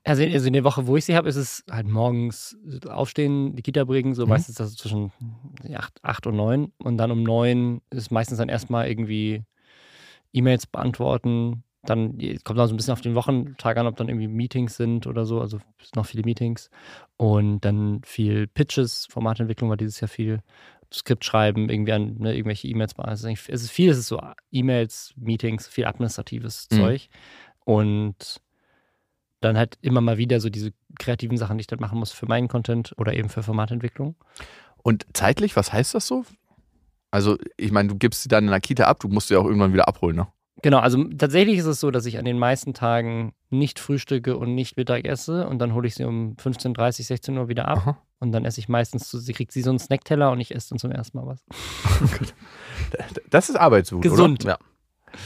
Also in, also in der Woche, wo ich sie habe, ist es halt morgens aufstehen, die Kita bringen, so
Mhm.
meistens das zwischen 8, 8 und 9. Und dann um 9 ist meistens dann erstmal irgendwie E-Mails beantworten. Dann kommt dann so ein bisschen auf den Wochentag an, ob dann irgendwie Meetings sind oder so. Also es sind noch viele Meetings. Und dann viel Pitches, Formatentwicklung war dieses Jahr viel. Skript schreiben, irgendwie an ne, irgendwelche E-Mails beantworten. Es ist eigentlich- es ist viel, es ist so E-Mails, Meetings, viel administratives
Mhm.
Zeug. Und dann halt immer mal wieder so diese kreativen Sachen, die ich dann machen muss für meinen Content oder eben für Formatentwicklung.
Und zeitlich, was heißt das so? Also, ich meine, du gibst sie dann in der Kita ab, du musst sie auch irgendwann wieder abholen, ne?
Genau, also tatsächlich ist es so, dass ich an den meisten Tagen nicht frühstücke und nicht Mittag esse und dann hole ich sie um 15.30, 16 Uhr wieder ab
Aha.
und dann esse ich meistens, so, sie kriegt sie so einen Snackteller und ich esse dann zum ersten Mal was.
Das ist Arbeitswut,
Gesund.
Ja.
oder?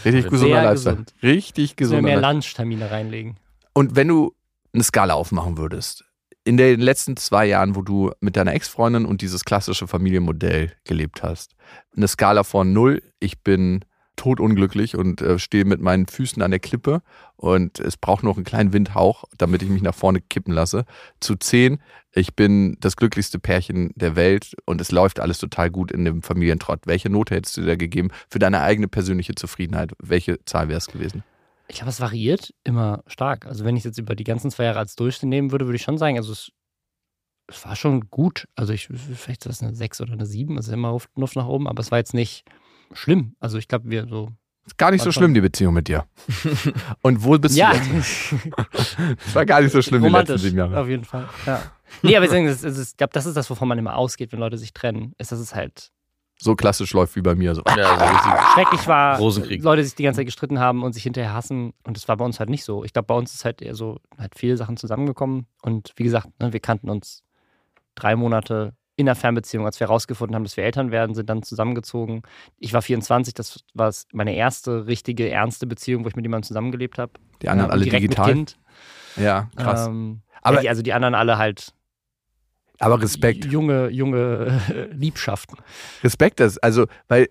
Richtig gesunder
Sehr
Lifestyle.
gesund.
Richtig gesunder
mehr. Lunchtermine reinlegen.
Und wenn du eine Skala aufmachen würdest, in den letzten zwei Jahren, wo du mit deiner Ex-Freundin und dieses klassische Familienmodell gelebt hast, eine Skala von null, ich bin totunglücklich und äh, stehe mit meinen Füßen an der Klippe und es braucht noch einen kleinen Windhauch, damit ich mich nach vorne kippen lasse, zu zehn, ich bin das glücklichste Pärchen der Welt und es läuft alles total gut in dem Familientrott. Welche Note hättest du da gegeben für deine eigene persönliche Zufriedenheit? Welche Zahl wäre es gewesen?
Ich glaube, es variiert immer stark. Also wenn ich es jetzt über die ganzen zwei Jahre als Durchschnitt nehmen würde, würde ich schon sagen, also es, es war schon gut. Also ich, vielleicht ist das eine 6 oder eine 7, das ist immer Luft nach oben, aber es war jetzt nicht schlimm. Also ich glaube, wir so.
Ist gar nicht so schlimm, die Beziehung mit dir. Und wo bist
Ja,
du jetzt? Es war gar nicht so schlimm die letzten
romantisch,
sieben Jahre.
auf jeden Fall. Ja. Nee, aber ich, sage, das ist- ich glaube, das ist das, wovon man immer ausgeht, wenn Leute sich trennen, ist, dass es halt
So klassisch läuft wie bei mir. So.
Ja, so
schrecklich war,
Rosenkrieg.
Leute sich die ganze Zeit gestritten haben und sich hinterher hassen. Und das war bei uns halt nicht so. Ich glaube, bei uns ist halt eher so, halt viele Sachen zusammengekommen. Und wie gesagt, ne, wir kannten uns drei Monate in der Fernbeziehung, als wir herausgefunden haben, dass wir Eltern werden, sind dann zusammengezogen. Ich war 24, das war meine erste richtige, ernste Beziehung, wo ich mit jemandem zusammengelebt habe.
Die anderen
Ja,
alle
direkt
digital.
Mit kind.
Ja, krass.
Ähm,
Aber-
ja, die, also die anderen alle halt
Aber Respekt.
junge, junge äh, Liebschaften.
Respekt, das, also, weil,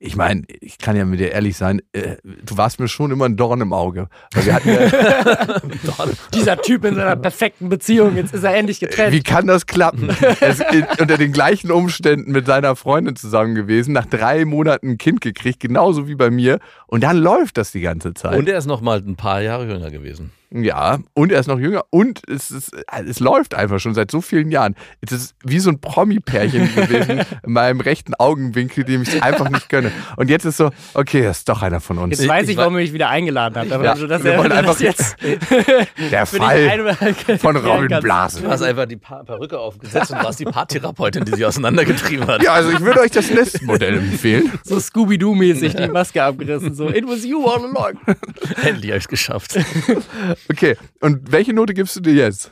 ich meine, ich kann ja mit dir ehrlich sein, äh, du warst mir schon immer ein Dorn im Auge. Weil wir hatten ja,
Dieser Typ in seiner perfekten Beziehung, jetzt ist er endlich getrennt.
wie kann das klappen? er ist in, unter den gleichen Umständen mit seiner Freundin zusammen gewesen, nach drei Monaten ein Kind gekriegt, genauso wie bei mir. Und dann läuft das die ganze Zeit.
Und er ist noch mal ein paar Jahre jünger gewesen.
Ja, und er ist noch jünger und es, ist, es läuft einfach schon seit so vielen Jahren. Es ist wie so ein Promi-Pärchen gewesen in meinem rechten Augenwinkel, dem ich es einfach nicht gönne. Und jetzt ist so, okay, das ist doch einer von uns.
Jetzt weiß ich,
ich
warum ihr mich wieder eingeladen habt. Aber
Ja,
also, dass
wir
er-
wollen einfach
jetzt
Der Fall von Robin
kannst.
Blase.
Du hast einfach die Perücke aufgesetzt und warst die Paartherapeutin, die sie auseinandergetrieben hat.
Ja, also ich würde euch das Nest-Modell empfehlen.
So Scooby-Doo-mäßig die Maske abgerissen. So, it was you all along.
Endlich habe ich es geschafft.
Okay, und welche Note gibst du dir jetzt?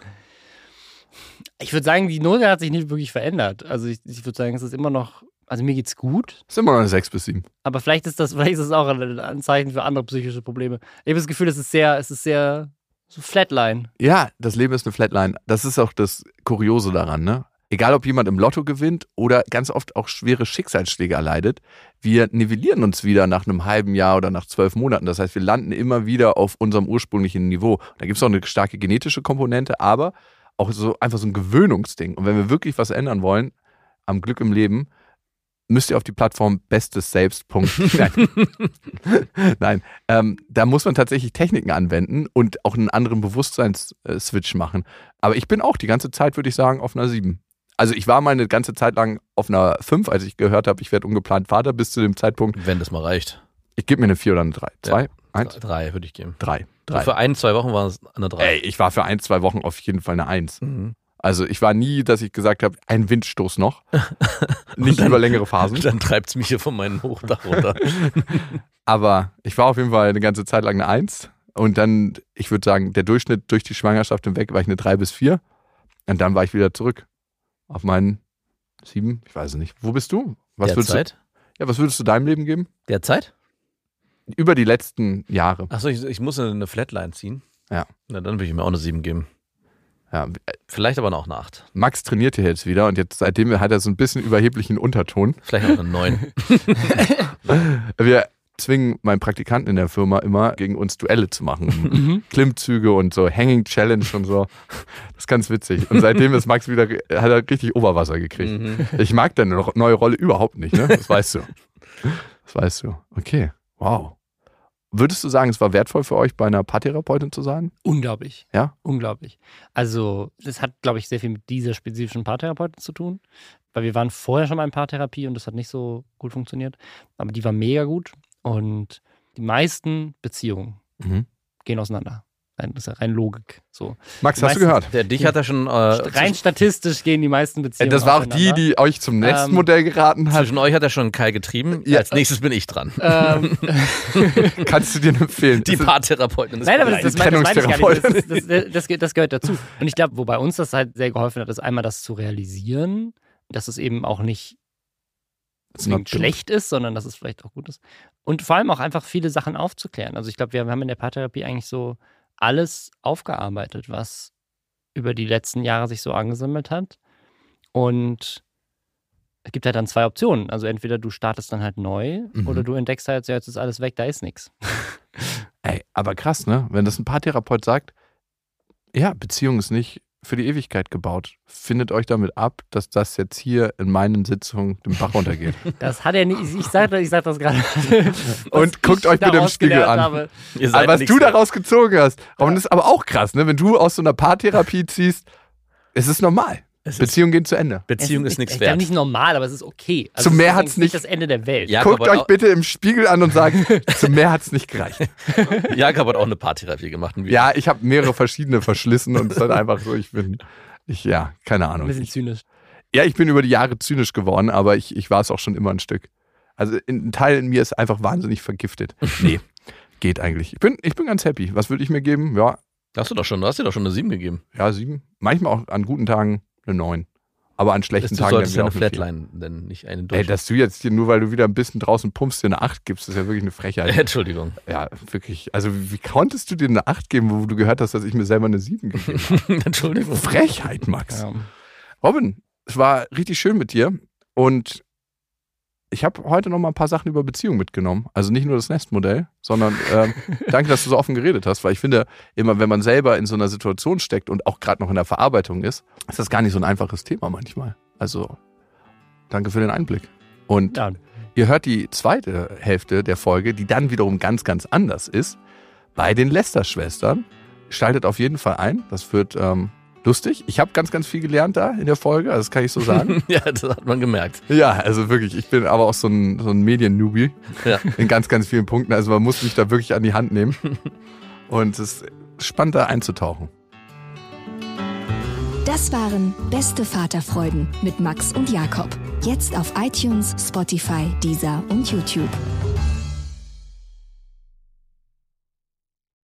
Ich würde sagen, die Note hat sich nicht wirklich verändert. Also ich, ich würde sagen, es ist immer noch, also mir geht's gut,
ist immer noch eine 6 bis 7.
aber vielleicht ist das, vielleicht ist es auch ein, ein Zeichen für andere psychische Probleme. Ich habe das Gefühl, es ist sehr, es ist sehr so Flatline.
Ja, das Leben ist eine Flatline. Das ist auch das Kuriose daran, ne? Egal, ob jemand im Lotto gewinnt oder ganz oft auch schwere Schicksalsschläge erleidet, wir nivellieren uns wieder nach einem halben Jahr oder nach zwölf Monaten. Das heißt, wir landen immer wieder auf unserem ursprünglichen Niveau. Da gibt es auch eine starke genetische Komponente, aber auch so einfach so ein Gewöhnungsding. Und wenn wir wirklich was ändern wollen am Glück im Leben, müsst ihr auf die Plattform bestes Selbst. Nein, Nein ähm, da muss man tatsächlich Techniken anwenden und auch einen anderen Bewusstseinsswitch machen. Aber ich bin auch die ganze Zeit, würde ich sagen, auf einer 7. Also ich war mal eine ganze Zeit lang auf einer 5, als ich gehört habe, ich werde ungeplant Vater, bis zu dem Zeitpunkt,
Wenn das mal reicht.
Ich gebe mir eine 4 oder eine 3. 2,
Ja.
1,
Drei würde ich geben.
3. 3.
Für ein, zwei Wochen war es eine drei.
Ey, ich war für ein, zwei Wochen auf jeden Fall eine 1.
Mhm.
Also ich war nie, dass ich gesagt habe, ein Windstoß noch. Nicht über längere Phasen.
Dann treibt es mich hier von meinem Hochdach runter.
Aber ich war auf jeden Fall eine ganze Zeit lang eine Eins. Und dann, ich würde sagen, der Durchschnitt durch die Schwangerschaft hinweg war ich eine drei bis vier. Und dann war ich wieder zurück auf meinen sieben. Ich weiß es nicht. Wo bist du? Was würdest du,
Derzeit?
ja, was würdest du deinem Leben geben?
Derzeit?
Über die letzten Jahre.
Achso, ich, ich muss eine Flatline ziehen.
Ja.
Na, dann würde ich mir auch eine 7 geben.
Ja,
Vielleicht aber noch eine 8.
Max trainiert hier jetzt wieder und jetzt seitdem hat er so ein bisschen überheblichen Unterton.
Vielleicht auch eine 9.
Wir zwingen meinen Praktikanten in der Firma immer, gegen uns Duelle zu machen. Klimmzüge und so, Hanging Challenge und so. Das ist ganz witzig. Und seitdem ist Max wieder, hat er richtig Oberwasser gekriegt. Ich mag deine neue Rolle überhaupt nicht, ne? Das weißt du. Das weißt du. Okay. Wow. Würdest du sagen, es war wertvoll für euch, bei einer Paartherapeutin zu sein?
Unglaublich.
Ja?
Unglaublich. Also, das hat, glaube ich, sehr viel mit dieser spezifischen Paartherapeutin zu tun. Weil wir waren vorher schon mal in Paartherapie und das hat nicht so gut funktioniert. Aber die war mega gut. Und die meisten Beziehungen
Mhm.
gehen auseinander. Rein, das ist ja rein Logik. So.
Max,
Die
hast du gehört?
Der dich hat er schon. Äh,
Rein statistisch gehen die meisten
Äh,
Beziehungen
Das war auch die, die euch zum nächsten
Ähm,
Modell geraten hat.
Zwischen euch hat er schon Kai getrieben.
Ja.
Als nächstes bin ich dran.
Ähm,
Kannst du dir empfehlen?
Die
Das ist-
Paartherapeutin ist
Nein, aber das, das, das meine ich gar nicht. Das,
Trennungstherapeutin.
das, das, das, ge- das gehört dazu. Und ich glaube, wobei uns das halt sehr geholfen hat, ist einmal das zu realisieren, dass es eben auch nicht zwingend schlecht ist, sondern dass es vielleicht auch gut ist. Und vor allem auch einfach viele Sachen aufzuklären. Also ich glaube, wir haben in der Paartherapie eigentlich so alles aufgearbeitet, was über die letzten Jahre sich so angesammelt hat. Und es gibt halt dann zwei Optionen. Also entweder du startest dann halt neu
Mhm.
oder du entdeckst halt, ja, jetzt ist alles weg, da ist nichts.
Ey, aber krass, ne? Wenn das ein Paartherapeut sagt, ja, Beziehung ist nicht für die Ewigkeit gebaut. Findet euch damit ab, dass das jetzt hier in meinen Sitzungen den Bach runtergeht.
Das hat er nicht. Ich sage ich sag das gerade.
Und guckt euch bitte im Spiegel an.
Habe.
Aber was du daraus gezogen hast, Robin, das ist aber auch krass, ne? Wenn du aus so einer Paartherapie ziehst, es ist normal.
Es ist-
Beziehungen gehen zu Ende.
Beziehung
Es
ist nichts
ich glaube
wert.
nicht normal, aber es ist okay.
Zum
es
Mehr
ist
hat's
übrigens
nicht-
das Ende der Welt.
Ja.
Guckt
Jakob hat
euch bitte im Spiegel an und sagt, zu mehr hat es nicht gereicht.
Jakob hat auch eine Paartherapie gemacht.
Ja, ich habe mehrere verschiedene verschlissen und es ist dann einfach so, ich bin, ich, ja, keine
Ein
Ahnung.
bisschen
Ich,
zynisch.
ja, ich bin über die Jahre zynisch geworden, aber ich, ich war es auch schon immer ein Stück. Also ein Teil in mir ist einfach wahnsinnig vergiftet. Nee, geht eigentlich. Ich bin, ich bin ganz happy. Was würde ich mir geben? Ja,
Hast du doch schon, du hast dir doch schon eine 7 gegeben.
ja, sieben. Manchmal auch an guten Tagen eine neun. Aber an schlechten
Du
Tagen
solltest ja eine. Flatline, denn nicht eine
Ey,
Durch.
dass du jetzt hier, nur weil du wieder ein bisschen draußen pumpst, dir eine 8 gibst, ist ja wirklich eine Frechheit.
Entschuldigung.
Ja, wirklich. Also, wie konntest du dir eine 8 geben, wo du gehört hast, dass ich mir selber eine 7 gegeben habe?
Entschuldigung.
Frechheit, Max.
Ja.
Robin, es war richtig schön mit dir und ich habe heute noch mal ein paar Sachen über Beziehungen mitgenommen. Also nicht nur das Nestmodell, sondern ähm, danke, dass du so offen geredet hast, weil ich finde, immer wenn man selber in so einer Situation steckt und auch gerade noch in der Verarbeitung ist, ist das gar nicht so ein einfaches Thema manchmal. Also danke für den Einblick. Und
Ja.
Ihr hört die zweite Hälfte der Folge, die dann wiederum ganz, ganz anders ist, bei den Lester-Schwestern. Schaltet auf jeden Fall ein. Das wird ähm, lustig. Ich habe ganz, ganz viel gelernt da in der Folge, also das kann ich so sagen.
ja, das hat man gemerkt.
ja, also wirklich. Ich bin aber auch so ein, so ein Medien-Newbie
Ja.
in ganz, ganz vielen Punkten. Also man muss mich da wirklich an die Hand nehmen. Und es ist spannend, da einzutauchen.
Das waren Beste Vaterfreuden mit Max und Jakob. Jetzt auf iTunes, Spotify, Deezer und YouTube.